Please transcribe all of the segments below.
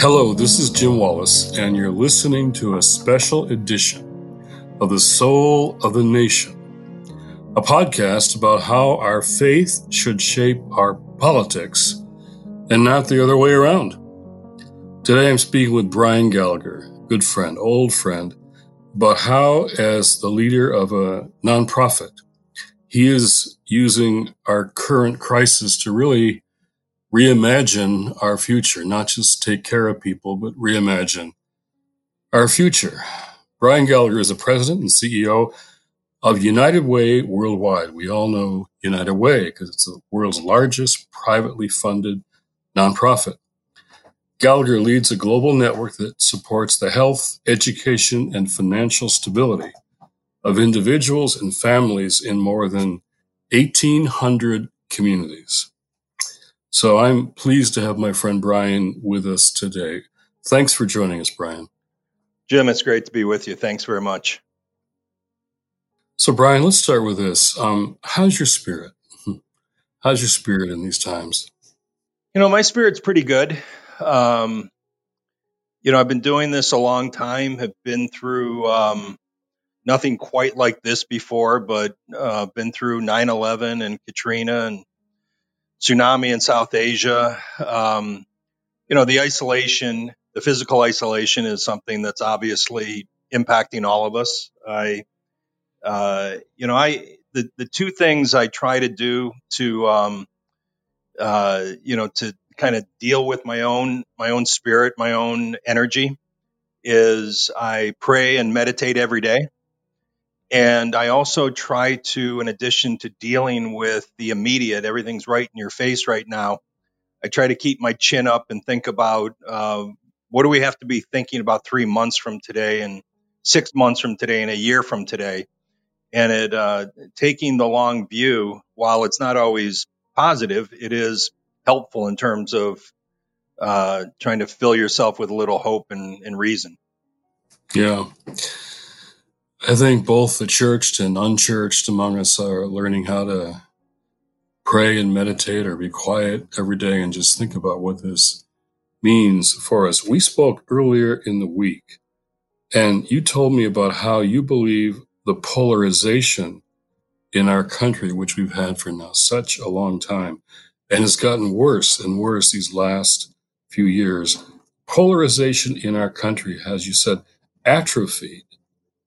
Hello, this is Jim Wallis, and you're listening to a special edition of The Soul of the Nation, a podcast about how our faith should shape our politics and not the other way around. Today I'm speaking with Brian Gallagher, good friend, old friend, about how, as the leader of a nonprofit, he is using our current crisis to really reimagine our future, not just take care of people, but reimagine our future. Brian Gallagher is the president and CEO of United Way Worldwide. We all know United Way because it's the world's largest privately funded nonprofit. Gallagher leads a global network that supports the health, education, and financial stability of individuals and families in more than 1,800 communities. So I'm pleased to have my friend Brian with us today. Thanks for joining us, Brian. Jim, it's great to be with you. Thanks very much. So, Brian, let's start with this. Um, how's your spirit? How's your spirit in these times? You know, my spirit's pretty good. Um, you know, I've been doing this a long time, have been through um, nothing quite like this before, but uh, been through 9 11 and Katrina and tsunami in South Asia. Um, you know, the isolation, the physical isolation is something that's obviously impacting all of us. I, uh, you know, I, the, the two things I try to do to, um, uh, you know, to kind of deal with my own, my own spirit, my own energy is I pray and meditate every day. And I also try to, in addition to dealing with the immediate, everything's right in your face right now, I try to keep my chin up and think about uh, what do we have to be thinking about three months from today and six months from today and a year from today. And it uh, taking the long view, while it's not always positive, it is helpful in terms of uh, trying to fill yourself with a little hope and, and reason. Yeah. I think both the churched and unchurched among us are learning how to pray and meditate or be quiet every day and just think about what this means for us. We spoke earlier in the week, and you told me about how you believe the polarization in our country, which we've had for now such a long time, and has gotten worse and worse these last few years. Polarization in our country, as you said, atrophied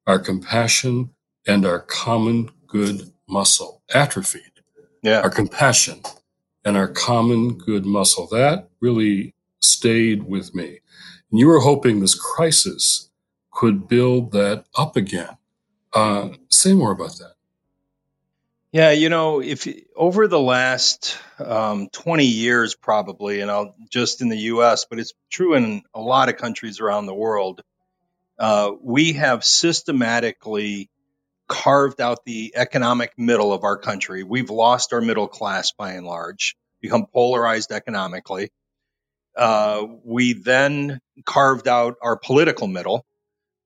our compassion and our common good muscle atrophied. Yeah. Our compassion and our common good muscle. That really stayed with me. And you were hoping this crisis could build that up again. Uh, say more about that. Yeah, you know, if over the last um, 20 years, probably, and I'll just in the US, but it's true in a lot of countries around the world, uh, we have systematically carved out the economic middle of our country. We've lost our middle class by and large, become polarized economically. Uh, we then carved out our political middle.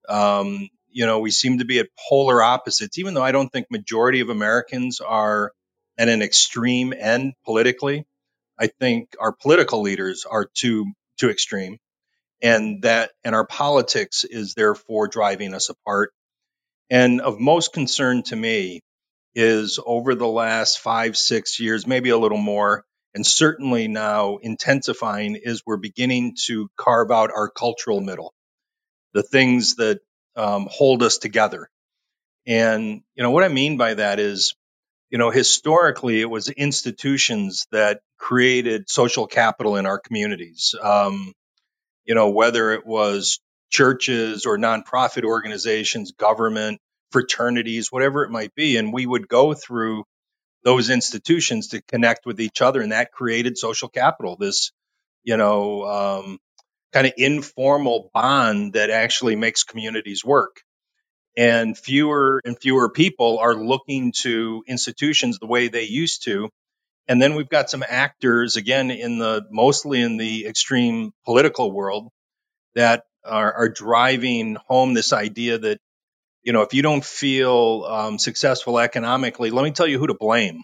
Um, you know, we seem to be at polar opposites, even though I don't think majority of Americans are at an extreme end politically. I think our political leaders are too too extreme and that and our politics is therefore driving us apart. And of most concern to me is over the last five, six years, maybe a little more, and certainly now intensifying, is we're beginning to carve out our cultural middle, the things that um, hold us together. And you know what I mean by that is, you know, historically it was institutions that created social capital in our communities. Um, you know, whether it was churches or nonprofit organizations, government, fraternities, whatever it might be. And we would go through those institutions to connect with each other. And that created social capital, this, you know, um, kind of informal bond that actually makes communities work. And fewer and fewer people are looking to institutions the way they used to and then we've got some actors, again, in the mostly in the extreme political world that are, are driving home this idea that, you know, if you don't feel um, successful economically, let me tell you who to blame.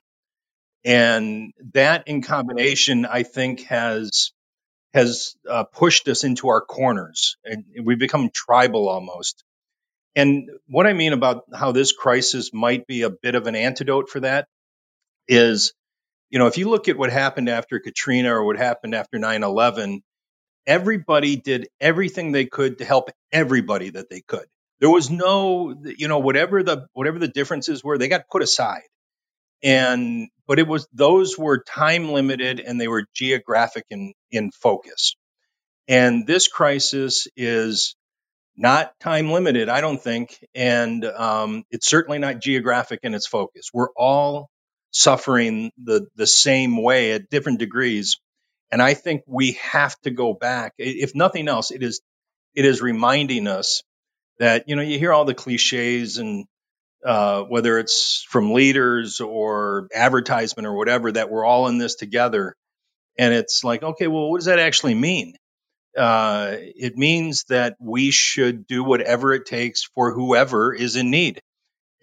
And that in combination, I think has has uh, pushed us into our corners and we've become tribal almost. And what I mean about how this crisis might be a bit of an antidote for that is, you know, if you look at what happened after Katrina or what happened after 9 11, everybody did everything they could to help everybody that they could. There was no, you know, whatever the whatever the differences were, they got put aside. And but it was those were time limited and they were geographic in in focus. And this crisis is not time limited, I don't think, and um, it's certainly not geographic in its focus. We're all suffering the the same way at different degrees, and I think we have to go back. If nothing else, it is it is reminding us that you know you hear all the cliches and uh, whether it's from leaders or advertisement or whatever that we're all in this together, and it's like okay, well, what does that actually mean? uh, it means that we should do whatever it takes for whoever is in need.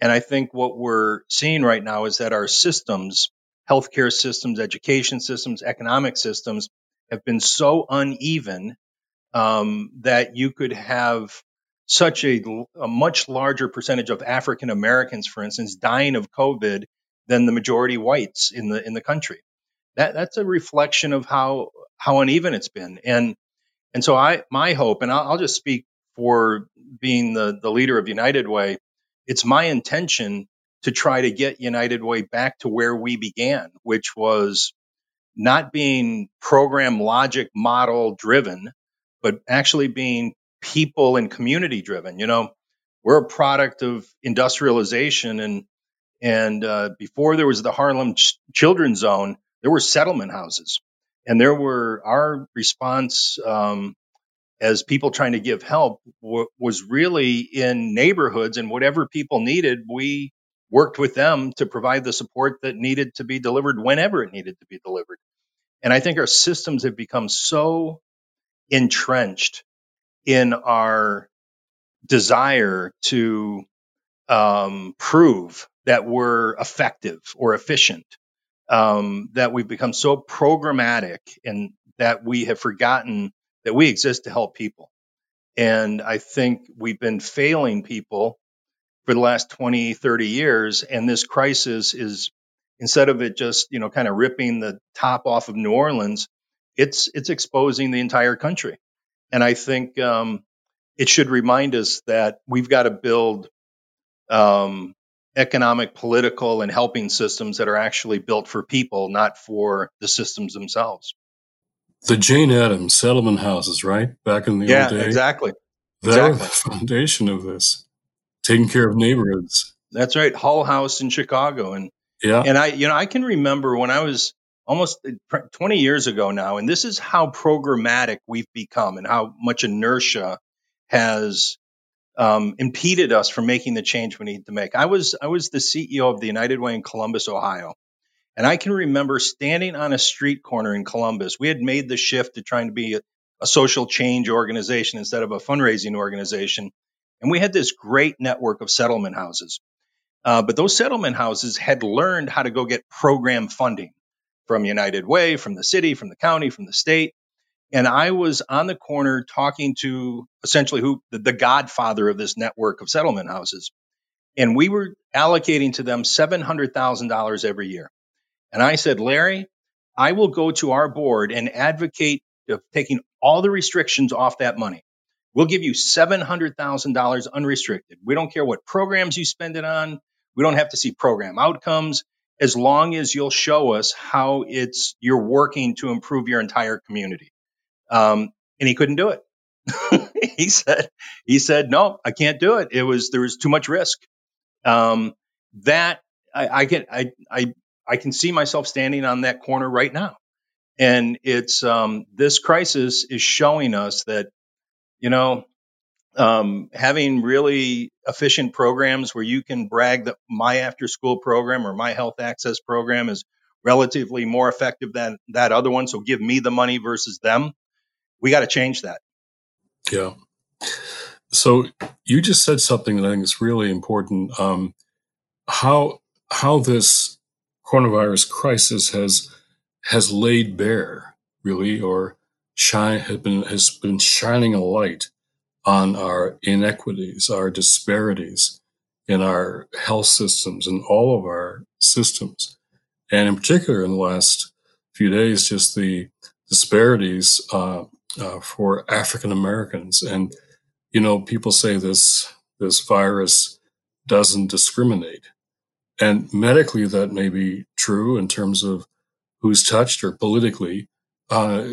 And I think what we're seeing right now is that our systems, healthcare systems, education systems, economic systems, have been so uneven um, that you could have such a, a much larger percentage of African Americans, for instance, dying of COVID than the majority whites in the in the country. That that's a reflection of how how uneven it's been. And and so I, my hope, and I'll, I'll just speak for being the, the leader of United Way, it's my intention to try to get United Way back to where we began, which was not being program logic model driven, but actually being people and community driven. You know, we're a product of industrialization and and uh, before there was the Harlem Ch- Children's Zone, there were settlement houses and there were our response um, as people trying to give help w- was really in neighborhoods and whatever people needed we worked with them to provide the support that needed to be delivered whenever it needed to be delivered. And i think our systems have become so entrenched in our desire to um, prove that we're effective or efficient um, that we've become so programmatic and that we have forgotten that we exist to help people. And I think we've been failing people for the last 20, 30 years. And this crisis is, instead of it just, you know, kind of ripping the top off of New Orleans, it's, it's exposing the entire country. And I think um, it should remind us that we've got to build um, economic, political, and helping systems that are actually built for people, not for the systems themselves. The Jane Addams settlement houses, right? Back in the yeah, old day. exactly. They're exactly. the foundation of this, taking care of neighborhoods. That's right. Hull House in Chicago. And, yeah. and I, you know, I can remember when I was almost 20 years ago now, and this is how programmatic we've become and how much inertia has um, impeded us from making the change we need to make. I was I was the CEO of the United Way in Columbus, Ohio, and I can remember standing on a street corner in Columbus. We had made the shift to trying to be a, a social change organization instead of a fundraising organization, and we had this great network of settlement houses. Uh, but those settlement houses had learned how to go get program funding from United Way, from the city, from the county, from the state. And I was on the corner talking to essentially who the, the godfather of this network of settlement houses. And we were allocating to them $700,000 every year. And I said, Larry, I will go to our board and advocate of taking all the restrictions off that money. We'll give you $700,000 unrestricted. We don't care what programs you spend it on. We don't have to see program outcomes as long as you'll show us how it's you're working to improve your entire community. Um, and he couldn't do it. he said, he said, no, I can't do it. It was, there was too much risk. Um, that I, I can, I, I, I can see myself standing on that corner right now. And it's, um, this crisis is showing us that, you know, um, having really efficient programs where you can brag that my after school program or my health access program is relatively more effective than that other one. So give me the money versus them we got to change that. Yeah. So you just said something that I think is really important. Um, how how this coronavirus crisis has has laid bare, really, or shine has been has been shining a light on our inequities, our disparities in our health systems and all of our systems. And in particular, in the last few days, just the disparities uh, uh, for African Americans. And, you know, people say this, this virus doesn't discriminate. And medically, that may be true in terms of who's touched or politically. Uh,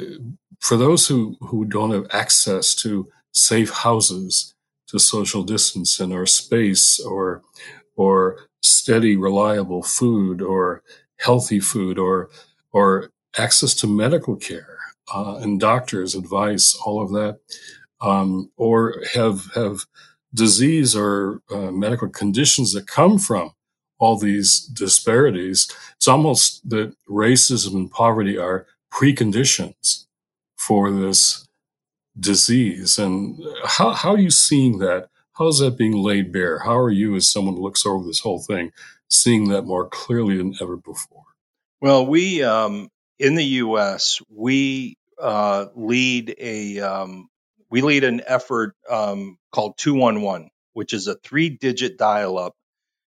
for those who, who don't have access to safe houses, to social distance or space or, or steady, reliable food or healthy food or, or access to medical care uh, and doctors' advice, all of that, um, or have, have disease or uh, medical conditions that come from all these disparities. It's almost that racism and poverty are preconditions for this disease. And how, how are you seeing that? How is that being laid bare? How are you, as someone who looks over this whole thing, seeing that more clearly than ever before? Well, we um, in the U.S. we uh, lead a um, we lead an effort um, called 211, which is a three-digit dial-up,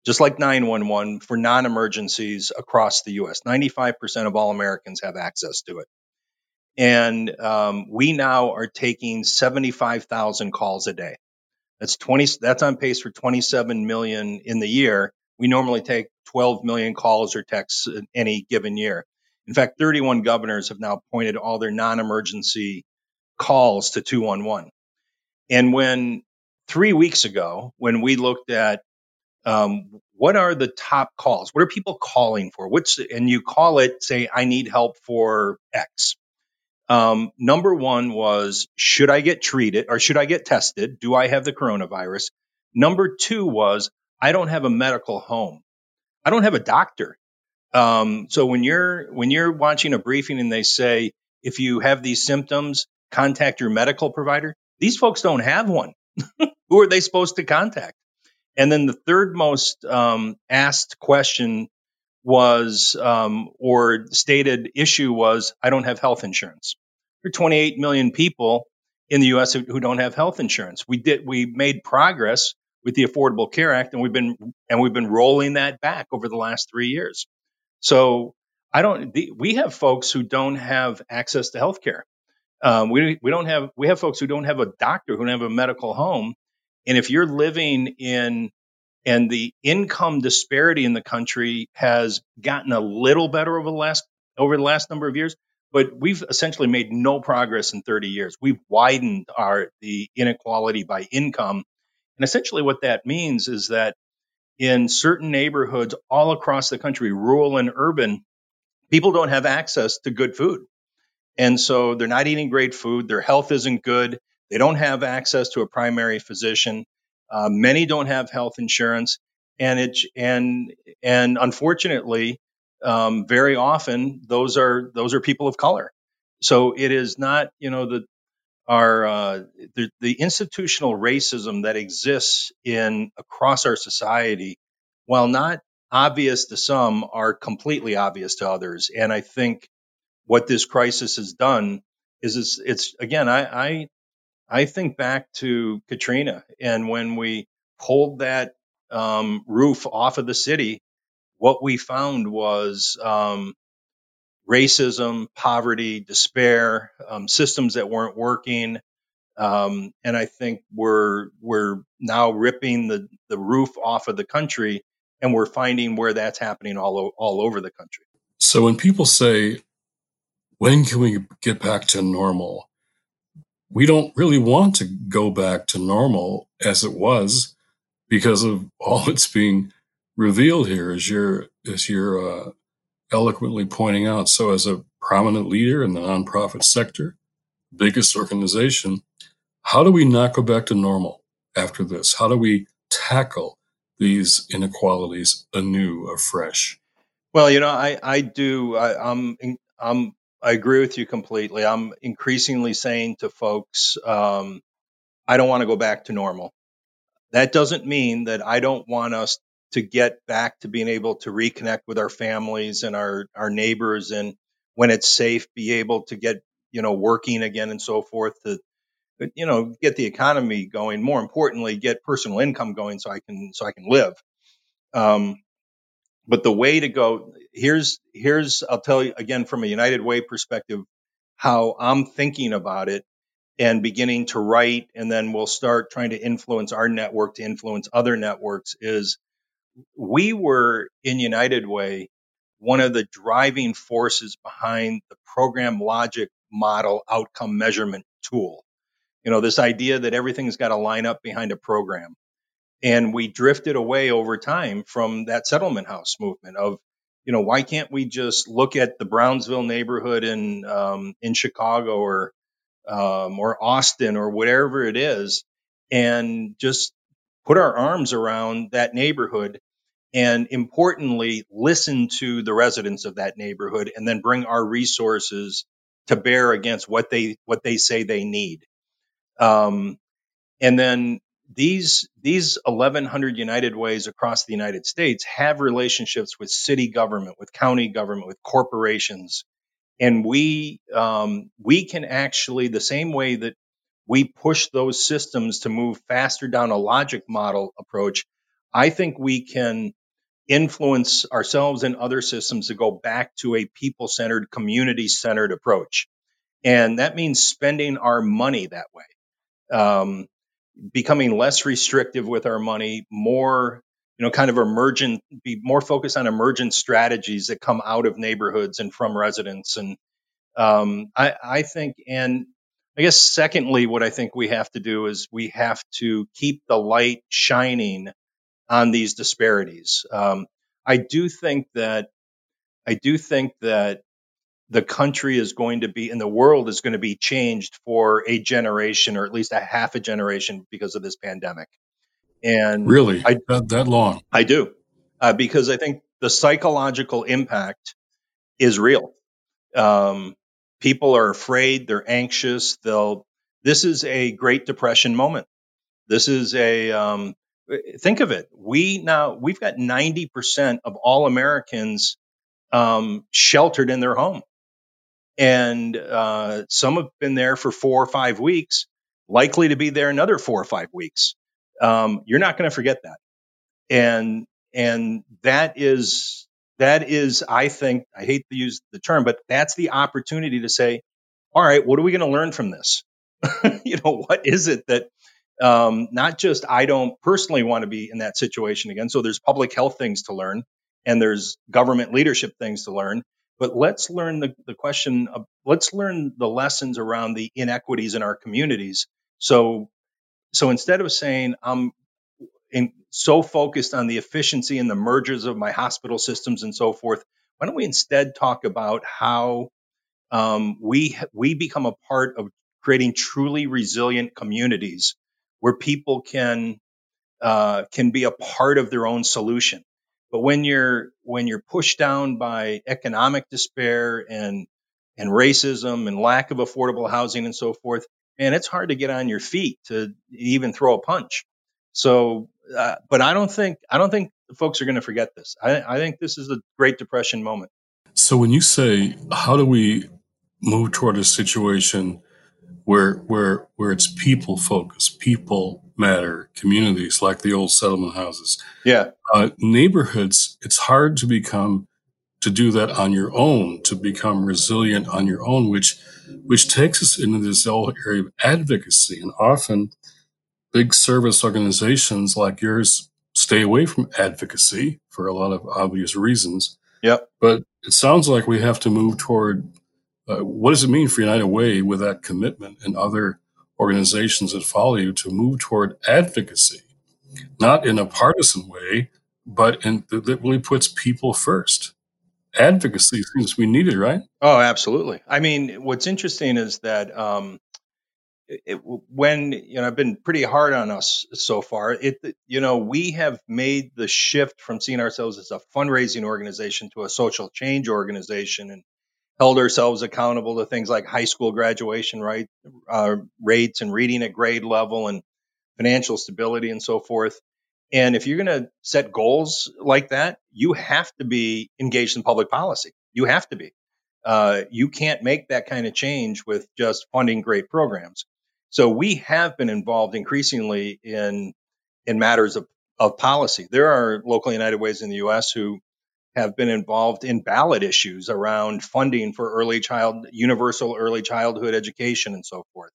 just like 911 for non-emergencies across the U.S. 95% of all Americans have access to it and um, we now are taking 75,000 calls a day. That's 20. That's on pace for 27 million in the year. We normally take 12 million calls or texts in any given year. In fact, 31 governors have now pointed all their non-emergency calls to 211. And when three weeks ago, when we looked at um, what are the top calls, what are people calling for? What's and you call it, say, I need help for X um, number one was, should I get treated or should I get tested? Do I have the coronavirus? Number two was, I don't have a medical home. I don't have a doctor. Um, so when you're when you're watching a briefing and they say if you have these symptoms, contact your medical provider. These folks don't have one. Who are they supposed to contact? And then the third most um, asked question was, um, or stated issue was, I don't have health insurance. There are 28 million people in the U.S. who don't have health insurance. We did, we made progress with the Affordable Care Act, and we've been and we've been rolling that back over the last three years. So I don't. We have folks who don't have access to health care. Um, we we don't have we have folks who don't have a doctor who don't have a medical home, and if you're living in and the income disparity in the country has gotten a little better over the last over the last number of years but we've essentially made no progress in 30 years. We've widened our the inequality by income. And essentially what that means is that in certain neighborhoods all across the country rural and urban people don't have access to good food. And so they're not eating great food their health isn't good they don't have access to a primary physician uh, many don't have health insurance, and it and and unfortunately, um, very often those are those are people of color. So it is not you know the our uh, the, the institutional racism that exists in across our society, while not obvious to some, are completely obvious to others. And I think what this crisis has done is it's, it's again I, I I think back to Katrina and when we pulled that um, roof off of the city, what we found was um, racism, poverty, despair, um, systems that weren't working. Um, and I think we're we're now ripping the, the roof off of the country, and we're finding where that's happening all all over the country. So when people say, "When can we get back to normal?" We don't really want to go back to normal as it was because of all that's being revealed here as you're as you're uh, eloquently pointing out. So as a prominent leader in the nonprofit sector biggest organization how do we not go back to normal after this? How do we tackle these inequalities anew afresh? Well you know i i do I, i'm i'm I agree with you completely. I'm increasingly saying to folks, um, I don't want to go back to normal. That doesn't mean that I don't want us to get back to being able to reconnect with our families and our our neighbors and when it's safe be able to get you know working again and so forth to you know get the economy going more importantly get personal income going so i can so i can live um, but the way to go here's here's i'll tell you again from a united way perspective how i'm thinking about it and beginning to write and then we'll start trying to influence our network to influence other networks is we were in united way one of the driving forces behind the program logic model outcome measurement tool. You know this idea that everything's got to line up behind a program. And we drifted away over time from that settlement house movement of you know why can't we just look at the brownsville neighborhood in um, in chicago or um, or austin or whatever it is and just put our arms around that neighborhood and importantly listen to the residents of that neighborhood and then bring our resources to bear against what they what they say they need. Um, and then these these 1100 united ways across the united states have relationships with city government with county government with corporations. And we um, we can actually the same way that we push those systems to move faster down a logic model approach i think we can influence ourselves and other systems to go back to a people centered community centered approach. And that means spending our money that way. Um, becoming less restrictive with our money, more, you know, kind of emergent, be more focused on emergent strategies that come out of neighborhoods and from residents. And um, I, I think, and I guess secondly, what I think we have to do is we have to keep the light shining on these disparities. Um, I do think that I do think that the country is going to be and the world is going to be changed for a generation or at least a half a generation because of this pandemic. And really, I, that, that long? I do, uh, because I think the psychological impact is real. Um, people are afraid, they're anxious. They'll. This is a Great Depression moment. This is a. Um, think of it. We now we've got ninety percent of all Americans um, sheltered in their home and uh, some have been there for four or five weeks, likely to be there another four or five weeks. Um, you're not going to forget that, and and that is that is, I think, I hate to use the term, but that's the opportunity to say, all right, what are we going to learn from this? you know, what is it that um, not just I don't personally want to be in that situation again. So there's public health things to learn, and there's government leadership things to learn but let's learn the, the question of, let's learn the lessons around the inequities in our communities. So so instead of saying i'm in, so focused on the efficiency and the mergers of my hospital systems and so forth why don't we instead talk about how um, we we become a part of creating truly resilient communities where people can uh, can be a part of their own solution but when you're when you're pushed down by economic despair and and racism and lack of affordable housing and so forth, man, it's hard to get on your feet to even throw a punch. So, uh, but I don't think I don't think folks are going to forget this. I, I think this is a Great Depression moment. So, when you say how do we move toward a situation where where where it's people focused, people matter, communities like the old settlement houses. Yeah. Uh, neighborhoods, it's hard to become to do that on your own, to become resilient on your own, which which takes us into this whole area of advocacy. And often big service organizations like yours stay away from advocacy for a lot of obvious reasons. Yep. But it sounds like we have to move toward uh, what does it mean for United Way with that commitment and other organizations that follow you to move toward advocacy, not in a partisan way, but in that really puts people first. Advocacy seems be needed, right? Oh, absolutely. I mean, what's interesting is that um, it, when you know I've been pretty hard on us so far. It you know we have made the shift from seeing ourselves as a fundraising organization to a social change organization, and held ourselves accountable to things like high school graduation right uh, rates and reading at grade level and financial stability and so forth. And if you're going to set goals like that, you have to be engaged in public policy. You have to be. Uh, you can't make that kind of change with just funding great programs. So we have been involved increasingly in in matters of, of policy. There are local United Ways in the U.S. who have been involved in ballot issues around funding for early child, universal early childhood education, and so forth.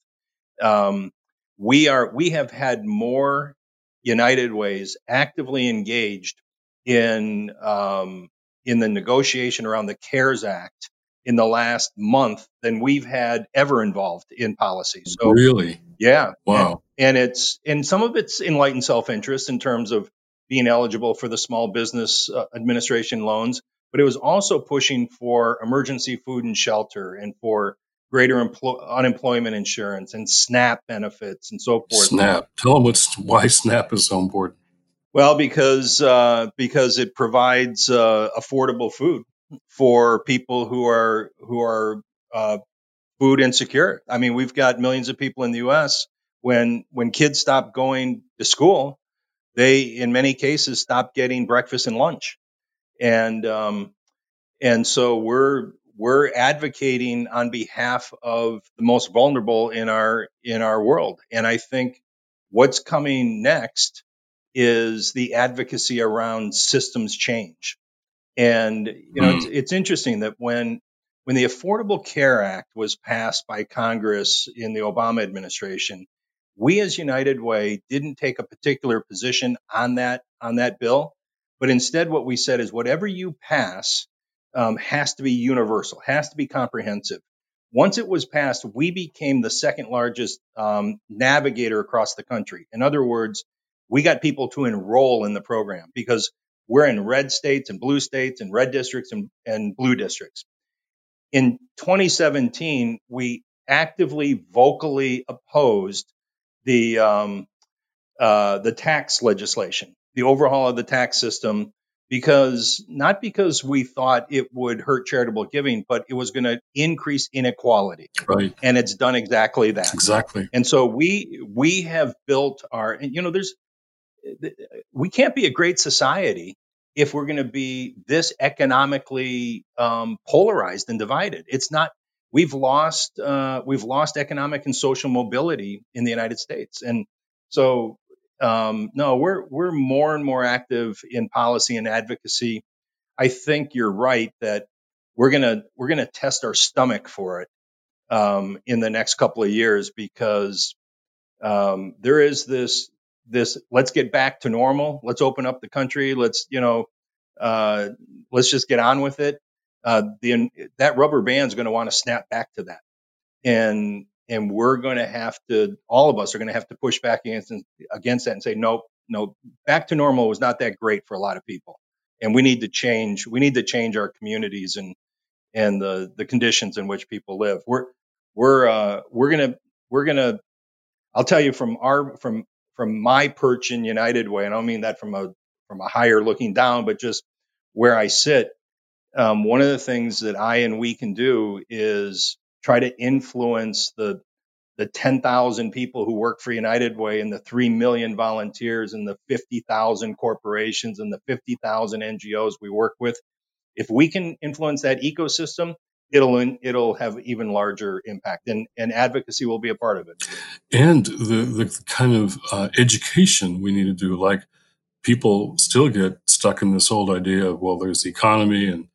Um, we are we have had more United Ways actively engaged in um, in the negotiation around the CARES Act in the last month than we've had ever involved in policy. So really, yeah, wow. And, and it's and some of it's enlightened self interest in terms of being eligible for the small business uh, administration loans, but it was also pushing for emergency food and shelter and for greater empl- unemployment insurance and SNAP benefits and so forth. SNAP. Tell them what's why SNAP is so important. Well, because uh, because it provides uh, affordable food for people who are who are uh, food insecure. I mean, we've got millions of people in the U.S. when when kids stop going to school, they in many cases stop getting breakfast and lunch. And um, and so we're we're advocating on behalf of the most vulnerable in our in our world. And i think what's coming next is the advocacy around systems change. And you know mm. it's, it's interesting that when when the affordable care act was passed by congress in the obama administration we as United Way didn't take a particular position on that on that bill, but instead what we said is whatever you pass um, has to be universal, has to be comprehensive. Once it was passed, we became the second largest um, navigator across the country. In other words, we got people to enroll in the program because we're in red states and blue states and red districts and, and blue districts. In 2017, we actively, vocally opposed the um, uh, the tax legislation, the overhaul of the tax system, because not because we thought it would hurt charitable giving, but it was going to increase inequality. Right. And it's done exactly that. Exactly. And so we we have built our and you know there's we can't be a great society if we're going to be this economically um, polarized and divided. It's not we've lost uh, we've lost economic and social mobility in the United States, and so um, no, we're we're more and more active in policy and advocacy. I think you're right that we're gonna we're gonna test our stomach for it um, in the next couple of years because um, there is this this let's get back to normal, let's open up the country, let's you know uh, let's just get on with it uh, the that rubber band is going to want to snap back to that, and and we're going to have to all of us are going to have to push back against against that and say nope, no, back to normal was not that great for a lot of people, and we need to change. We need to change our communities and and the the conditions in which people live. We're we're uh, we're gonna we're gonna. I'll tell you from our from from my perch in United Way, and I don't mean that from a from a higher looking down, but just where I sit um, one of the things that I and we can do is try to influence the the 10,000 people who work for United Way and the 3 million volunteers and the 50,000 corporations and the 50,000 NGOs we work with. If we can influence that ecosystem, it'll it'll have even larger impact and, and advocacy will be a part of it. And the, the kind of uh, education we need to do, like people still get stuck in this old idea of, well, there's the economy and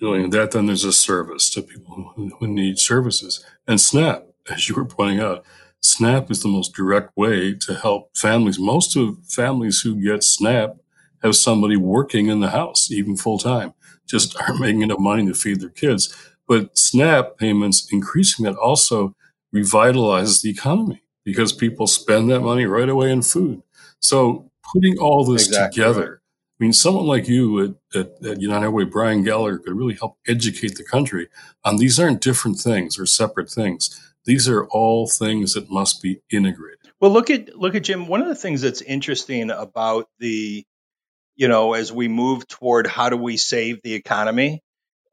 doing that, then there's a service to people who, who need services. And SNAP, as you were pointing out, SNAP is the most direct way to help families. Most of families who get SNAP have somebody working in the house, even full time, just aren't making enough money to feed their kids. But SNAP payments, increasing that also revitalizes the economy because people spend that money right away in food. So putting all this exactly together mean, someone like you at, at, at, United Way, Brian Gallagher, could really help educate the country on these aren't different things or separate things. These are all things that must be integrated. Well, look at look at Jim. One of the things that's interesting about the, you know, as we move toward how do we save the economy,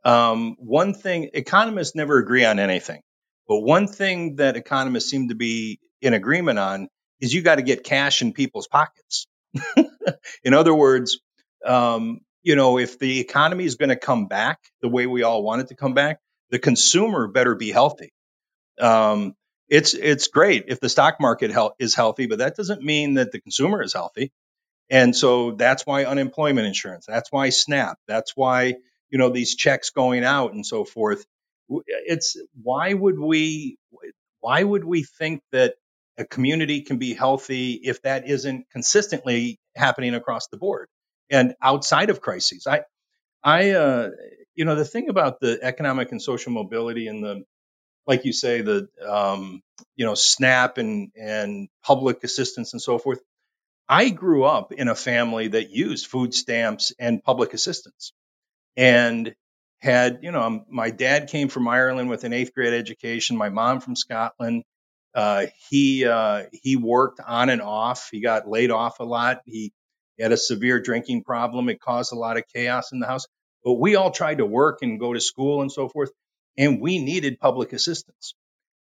um, one thing economists never agree on anything, but one thing that economists seem to be in agreement on is you got to get cash in people's pockets. In other words, um, you know, if the economy is going to come back the way we all want it to come back, the consumer better be healthy. Um, it's it's great if the stock market is healthy, but that doesn't mean that the consumer is healthy. And so that's why unemployment insurance, that's why SNAP, that's why you know these checks going out and so forth. It's why would we why would we think that a community can be healthy if that isn't consistently happening across the board and outside of crises? I I uh, you know the thing about the economic and social mobility and the like you say the um, you know SNAP and and public assistance and so forth I grew up in a family that used food stamps and public assistance and had, you know, um, my dad came from Ireland with an eighth grade education, my mom from Scotland. Uh, he uh, he worked on and off. He got laid off a lot. He had a severe drinking problem. It caused a lot of chaos in the house. But we all tried to work and go to school and so forth, and we needed public assistance.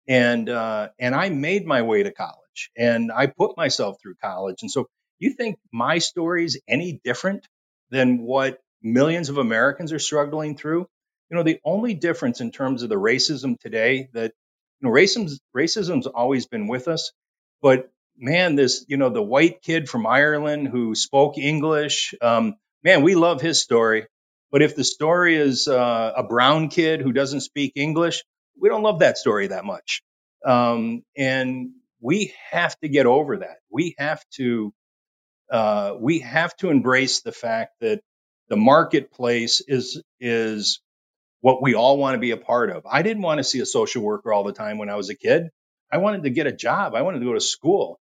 And uh, and I made my way to college and I put myself through college. And so you think my story is any different than what millions of Americans are struggling through? You know, the only difference in terms of the racism today that, you know, racism's, racism's always been with us, but man, this, you know, the white kid from Ireland who spoke English, um, man, we love his story. But if the story is uh, a brown kid who doesn't speak English, we don't love that story that much. Um, and we have to get over that. We have to uh, we have to embrace the fact that the marketplace is is what we all want to be a part of. I didn't want to see a social worker all the time when I was a kid. I wanted to get a job. I wanted to go to school.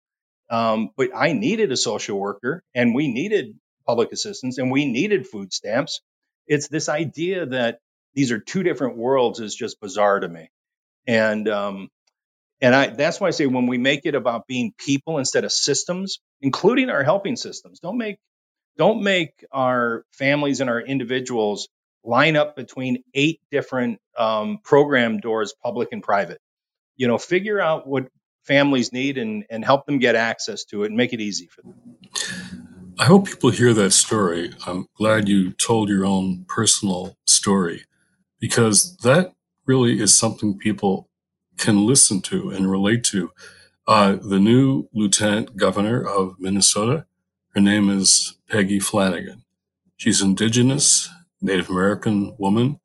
Um, but I needed a social worker and we needed public assistance and we needed food stamps. It's this idea that these are two different worlds is just bizarre to me. And um, and I, that's why I say when we make it about being people instead of systems, including our helping systems, don't make don't make our families and our individuals line up between eight different um, program doors, public and private. You know, figure out what families need and, and help them get access to it and make it easy for them. I hope people hear that story. I'm glad you told your own personal story because that really is something people can listen to and relate to. Uh, the new lieutenant governor of Minnesota, her name is Peggy Flanagan. She's indigenous, Native American woman,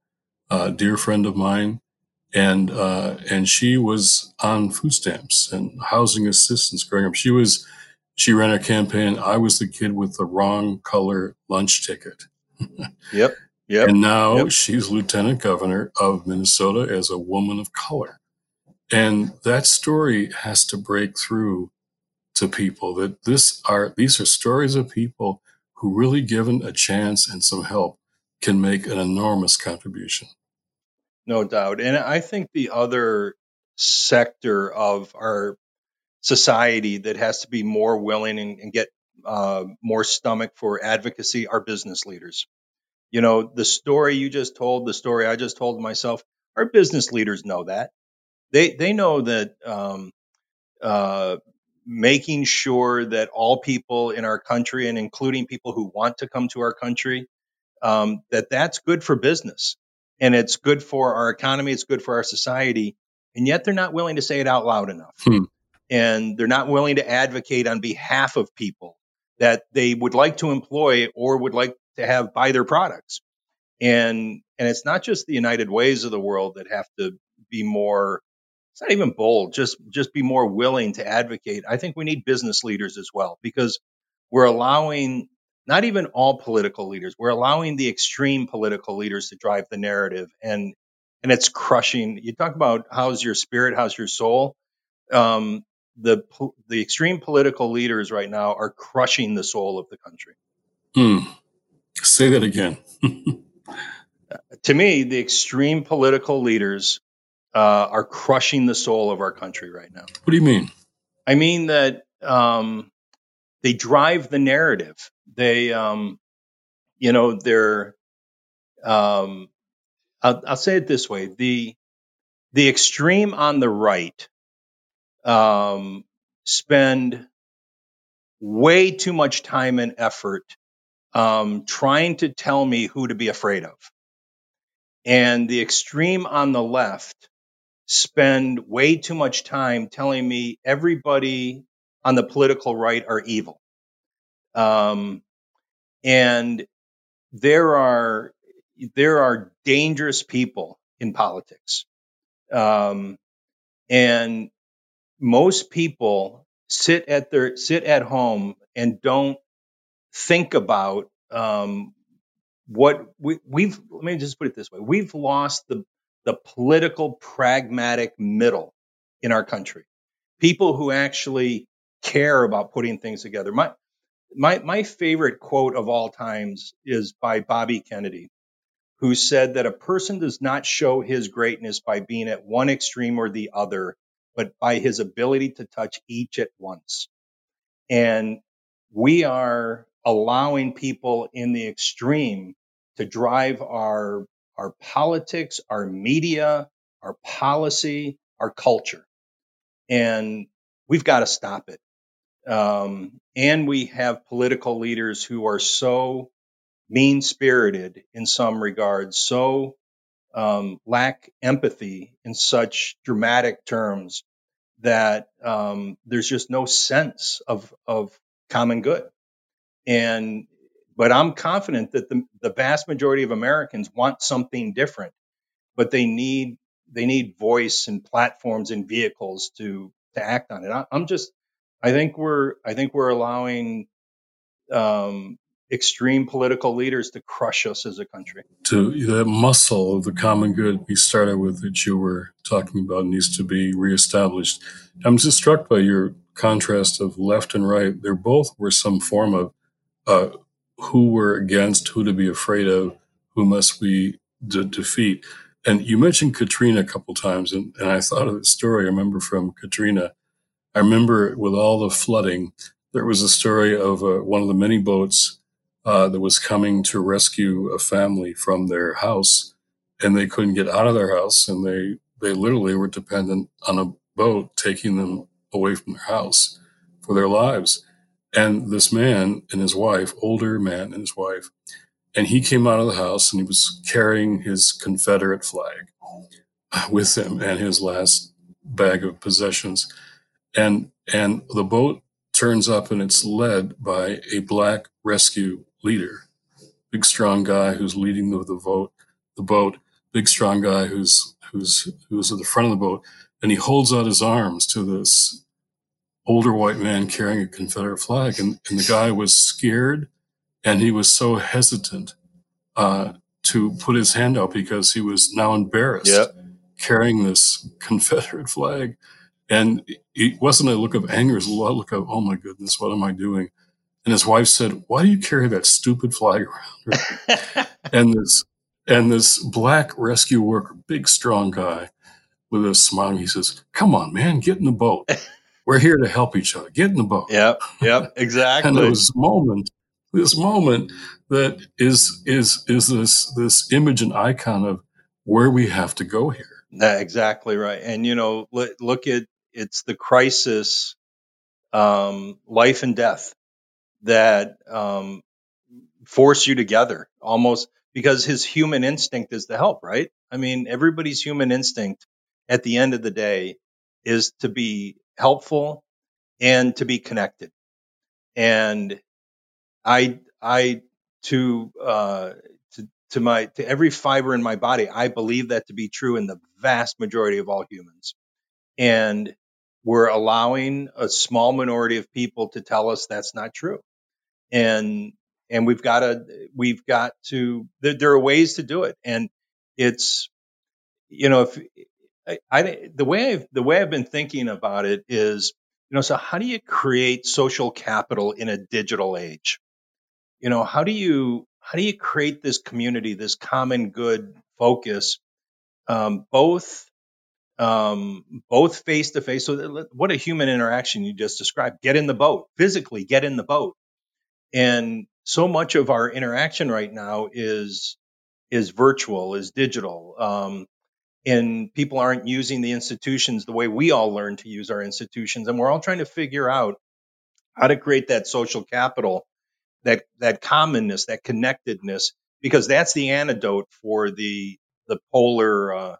a dear friend of mine, and uh, and she was on food stamps and housing assistance growing up. She was she ran a campaign. I was the kid with the wrong color lunch ticket. yep. Yep. And now yep. she's lieutenant governor of Minnesota as a woman of color. And that story has to break through to people that this are these are stories of people who really given a chance and some help can make an enormous contribution. No doubt. And I think the other sector of our society that has to be more willing and, and get uh, more stomach for advocacy are business leaders. You know, the story you just told, the story I just told myself, our business leaders know that they they know that um, uh, making sure that all people in our country and including people who want to come to our country um, that that's good for business and it's good for our economy it's good for our society and yet they're not willing to say it out loud enough. Hmm. and they're not willing to advocate on behalf of people that they would like to employ or would like to have buy their products. And and it's not just the united ways of the world that have to be more it's not even bold just just be more willing to advocate. I think we need business leaders as well because we're allowing not even all political leaders we're allowing the extreme political leaders to drive the narrative and and it's crushing you talk about how's your spirit how's your soul um, the the extreme political leaders right now are crushing the soul of the country hmm. say that again to me the extreme political leaders uh, are crushing the soul of our country right now. What do you mean? I mean that um, they drive the narrative. They, um, you know, they're. Um, I'll, I'll, say it this way: the the extreme on the right um, spend way too much time and effort um, trying to tell me who to be afraid of. And the extreme on the left spend way too much time telling me everybody on the political right are evil. Um, and there are there are dangerous people in politics. Um, and most people sit at their sit at home and don't think about um, what we, we've. Let me just put it this way: we've lost the the political pragmatic middle in our country. People who actually care about putting things together. My my my favorite quote of all times is by Bobby Kennedy, who said that a person does not show his greatness by being at one extreme or the other, but by his ability to touch each at once. And we are allowing people in the extreme to drive our our politics, our media, our policy, our culture. And we've got to stop it. Um, and we have political leaders who are so mean spirited in some regards, so um, lack empathy in such dramatic terms that um, there's just no sense of of common good. And but I'm confident that the, the vast majority of Americans want something different, but they need they need voice and platforms and vehicles to to act on it. I, I'm just I think we're I think we're allowing um, extreme political leaders to crush us as a country. To that muscle of the common good we started with that you were talking about needs to be reestablished. I'm just struck by your contrast of left and right. They're both were some form of uh, who we're against, who to be afraid of, who must we de- defeat. And you mentioned Katrina a couple times, and, and I thought of a story I remember from Katrina. I remember with all the flooding, there was a story of uh, one of the many boats uh, that was coming to rescue a family from their house, and they couldn't get out of their house, and they they literally were dependent on a boat taking them away from their house for their lives. And this man and his wife, older man and his wife, and he came out of the house and he was carrying his Confederate flag with him and his last bag of possessions. And and the boat turns up and it's led by a black rescue leader, big strong guy who's leading the, the boat, the boat, big strong guy who's who's who's at the front of the boat, and he holds out his arms to this older white man carrying a Confederate flag, and, and the guy was scared, and he was so hesitant uh, to put his hand out because he was now embarrassed Yep. carrying this Confederate flag. And it wasn't a look of anger, it was a look of, oh my goodness, what am I doing? And his wife said, Why do you carry that stupid flag around? and this and this black rescue worker, big strong guy with a smile, he says, Come on, man, get in the boat. We're here to help each other. Get in the boat. Yep, yep, And exactly. there was this moment, this moment that is is is this this image and icon of where we have to go here. That- exactly right. And you know, look at it's the crisis, um, life and death that um, force you together almost because his human instinct is to help, right? I mean, everybody's human instinct at the end of the day is to be helpful and to be connected. And I, I, to, uh, to, to my, to every fiber in my body, I believe that to be true in the vast majority of all humans. And we're allowing a small minority of people to tell us that's not true. And, and we've got to, we've got to, there, there are ways to do it. And it's, you know, if I, I the way I've, the way I've been thinking about it is, you know, so how do you create social capital in a digital age? You know, how do you, how do you create this community, this common good focus, um, both um, both face to face. So, what a human interaction you just described. Get in the boat, physically get in the boat. And so much of our interaction right now is is virtual, is digital, um, and people aren't using the institutions the way we all learn to use our institutions. And we're all trying to figure out how to create that social capital, that that commonness, that connectedness, because that's the antidote for the the polar, uh,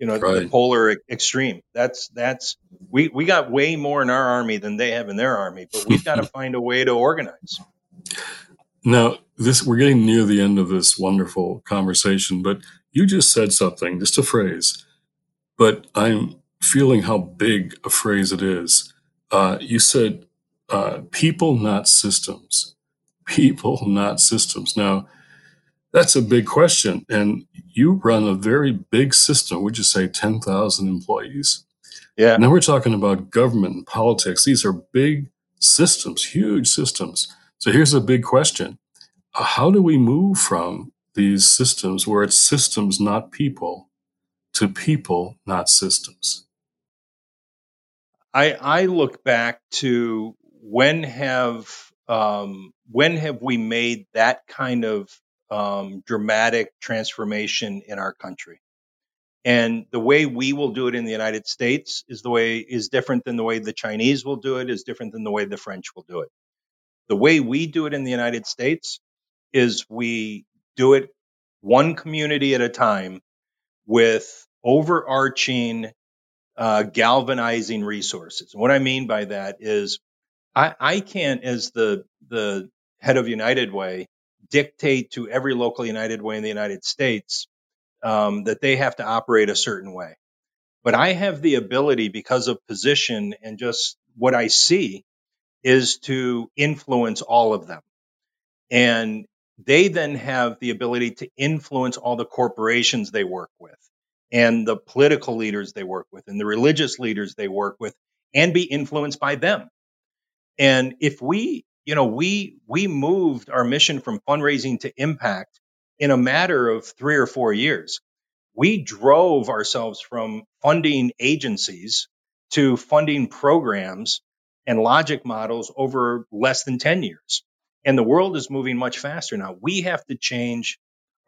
you know, right. the polar extreme. That's that's we we got way more in our army than they have in their army, but we've got to find a way to organize. Now, this we're getting near the end of this wonderful conversation, but you just said something, just a phrase, but I'm feeling how big a phrase it is. Uh, you said uh, people, not systems. People, not systems. Now, that's a big question. And you run a very big system. Would you say 10,000 employees? Yeah. Now we're talking about government and politics. These are big systems, huge systems. So here's a big question How do we move from these systems where it's systems, not people, to people, not systems? I, I look back to when have um, when have we made that kind of um, dramatic transformation in our country? And the way we will do it in the United States is the way is different than the way the Chinese will do it, is different than the way the French will do it. The way we do it in the United States is we do it one community at a time with overarching uh, galvanizing resources. And what I mean by that is I, I can't, as the the head of United Way, dictate to every local United Way in the United States um, that they have to operate a certain way. But I have the ability, because of position and just what I see, is to influence all of them. And they then have the ability to influence all the corporations they work with and the political leaders they work with and the religious leaders they work with and be influenced by them. And if we, you know, we we moved our mission from fundraising to impact in a matter of 3 or 4 years. We drove ourselves from funding agencies to funding programs and logic models over less than 10 years. And the world is moving much faster now. We have to change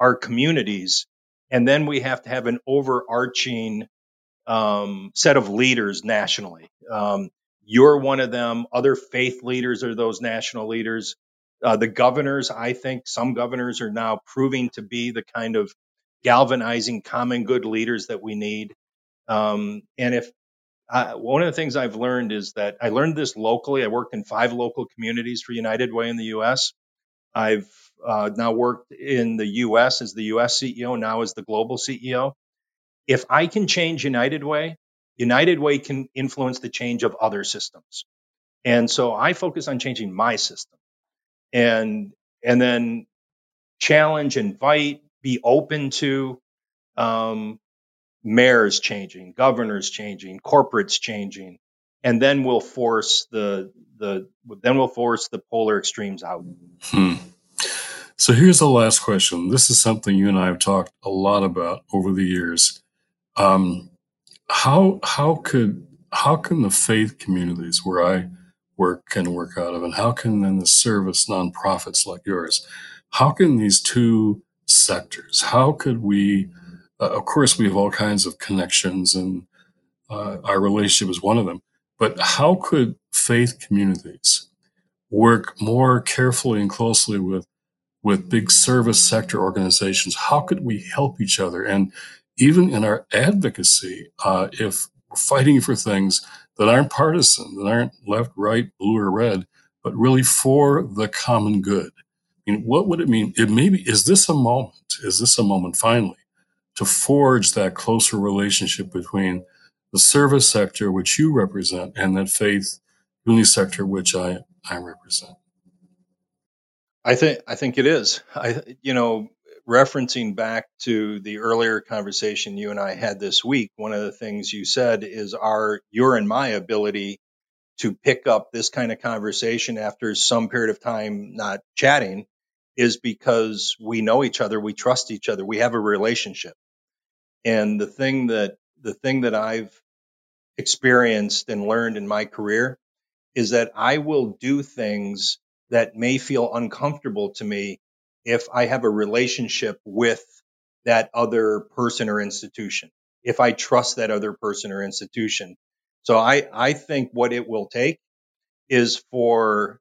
our communities and then we have to have an overarching um, set of leaders nationally. Um, you're one of them. Other faith leaders are those national leaders. Uh, the governors, I think some governors are now proving to be the kind of galvanizing common good leaders that we need. Um, and if uh, one of the things I've learned is that I learned this locally. I worked in five local communities for United Way in the U.S. I've uh, now worked in the U.S. as the U.S. CEO, now as the global CEO. If I can change United Way, United Way can influence the change of other systems. And so I focus on changing my system and, and then challenge, invite, be open to, um, mayors changing, governors changing, corporates changing, and then we'll force the the then we'll force the polar extremes out. Hmm. So here's the last question. This is something you and I have talked a lot about over the years. Um, how how could how can the faith communities where I work and work out of, and how can then the service nonprofits like yours, how can these two sectors, how could we, uh, of course, we have all kinds of connections, and uh, our relationship is one of them. But how could faith communities work more carefully and closely with with big service sector organizations? How could we help each other? And even in our advocacy, uh, if we're fighting for things that aren't partisan, that aren't left, right, blue, or red, but really for the common good. I mean, what would it mean? It maybe is this a moment? Is this a moment finally to forge that closer relationship between the service sector, which you represent, and that faith uni sector, which I, I represent? I think I think it is. I you know, referencing back to the earlier conversation you and I had this week, one of the things you said is our your and my ability to pick up this kind of conversation after some period of time not chatting is because we know each other, we trust each other, we have a relationship. And the thing that the thing that I've experienced and learned in my career is that I will do things that may feel uncomfortable to me if I have a relationship with that other person or institution, if I trust that other person or institution. So I, I think what it will take is for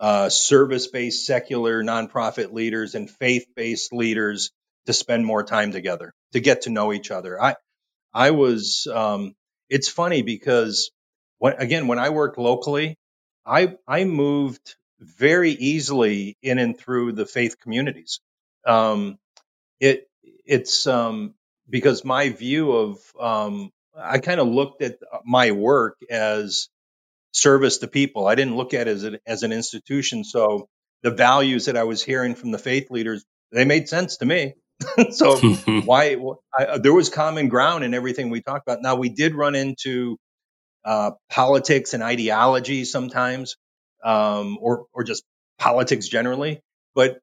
uh, service based secular nonprofit leaders and faith based leaders to spend more time together, to get to know each other. I, I was, um, it's funny because when, again, when I worked locally, I, I moved very easily in and through the faith communities. Um, it, it's, um, because my view of, um, I kind of looked at my work as service to people. I didn't look at it as, a, as an institution. So the values that I was hearing from the faith leaders, they made sense to me. so why I, there was common ground in everything we talked about. Now we did run into uh, politics and ideology sometimes, um, or or just politics generally. But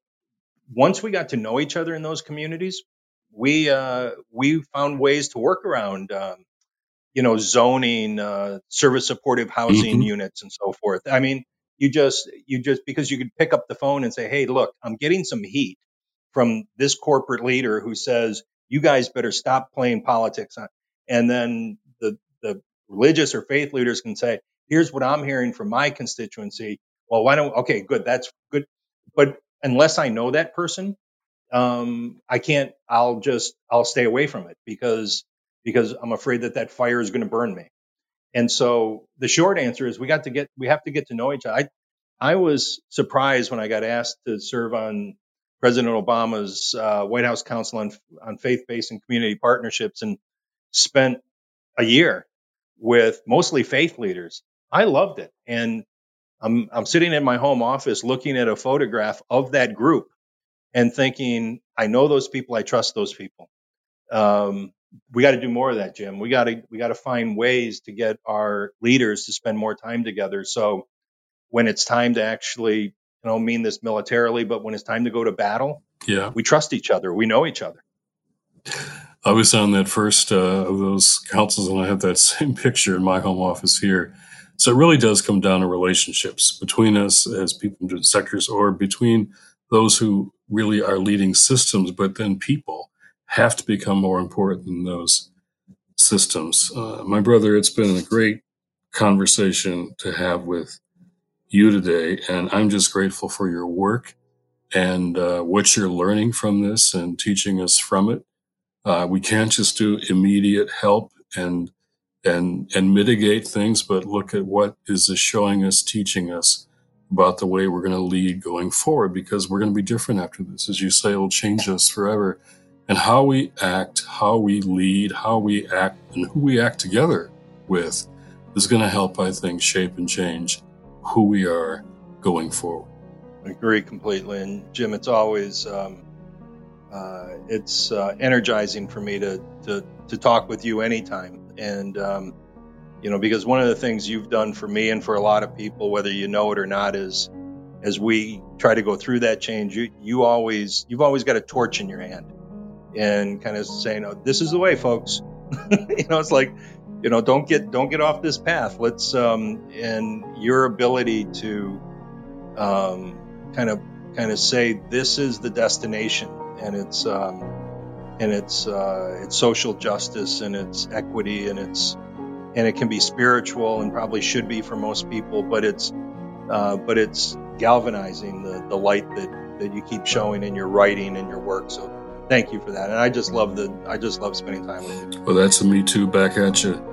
once we got to know each other in those communities, we uh, we found ways to work around um, you know, zoning, uh, service supportive housing mm-hmm. units and so forth. I mean, you just, you just, because you could pick up the phone and say, Hey, look, I'm getting some heat from this corporate leader who says, you guys better stop playing politics. And then the, the religious or faith leaders can say, here's what I'm hearing from my constituency. Well, why don't, okay, good. That's good. But unless I know that person, um, I can't, I'll just, I'll stay away from it because because I'm afraid that that fire is going to burn me. And so the short answer is we got to get, we have to get to know each other. I, I was surprised when I got asked to serve on President Obama's uh, White House Council on, on Faith-Based and Community Partnerships and spent a year with mostly faith leaders. I loved it. And I'm, I'm sitting in my home office looking at a photograph of that group and thinking, I know those people. I trust those people. Um, we got to do more of that, Jim. We got to we got to find ways to get our leaders to spend more time together. So when it's time to actually, you know, mean this militarily, but when it's time to go to battle, yeah, we trust each other. We know each other. I was on that first uh, of those councils, and I have that same picture in my home office here. So it really does come down to relationships between us as people in sectors, or between those who really are leading systems, but then people have to become more important than those systems. Uh, my brother, it's been a great conversation to have with you today, and I'm just grateful for your work and uh, what you're learning from this and teaching us from it. Uh, we can't just do immediate help and and and mitigate things, but look at what is this showing us, teaching us about the way we're going to lead going forward, because we're going to be different after this. As you say, it'll change us forever and how we act, how we lead, how we act, and who we act together with is going to help, I think, shape and change who we are going forward. I agree completely. And Jim, it's always um, uh, it's uh, energizing for me to, to to talk with you anytime. And um, you know, because one of the things you've done for me and for a lot of people, whether you know it or not, is as we try to go through that change, you you always you've always got a torch in your hand and kind of saying, oh, "This is the way, folks." you know, it's like, you know, don't get don't get off this path. Let's um, and your ability to um, kind of kind of say this is the destination, and it's um, and it's uh, it's social justice and it's equity and it's and it can be spiritual and probably should be for most people, but it's uh, but it's galvanizing the the light that that you keep showing in your writing and your work. So thank you for that. And I just love the I just love spending time with you. Well, that's a me too back at you.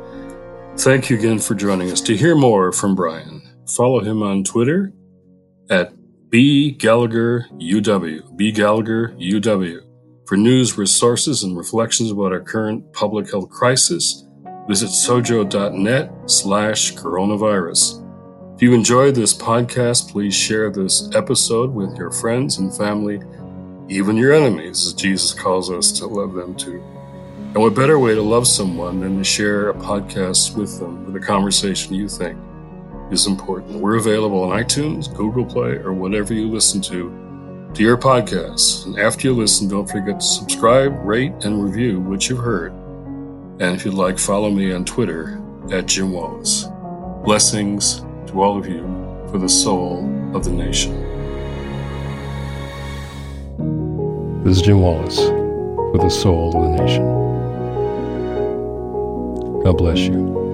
Thank you again for joining us. To hear more from Brian, follow him on Twitter at B Gallagher UW. B Gallagher UW. For news, resources, and reflections about our current public health crisis, visit sojo.net slash coronavirus. If you enjoyed this podcast, please share this episode with your friends and family even your enemies, as Jesus calls us to love them too. And what better way to love someone than to share a podcast with them with a conversation you think is important? We're available on iTunes, Google Play, or whatever you listen to to your podcasts. And after you listen, don't forget to subscribe, rate, and review what you've heard. And if you'd like, follow me on Twitter at Jim Wallis. Blessings to all of you for the soul of the nation. This is Jim Wallis for the soul of the nation. God bless you.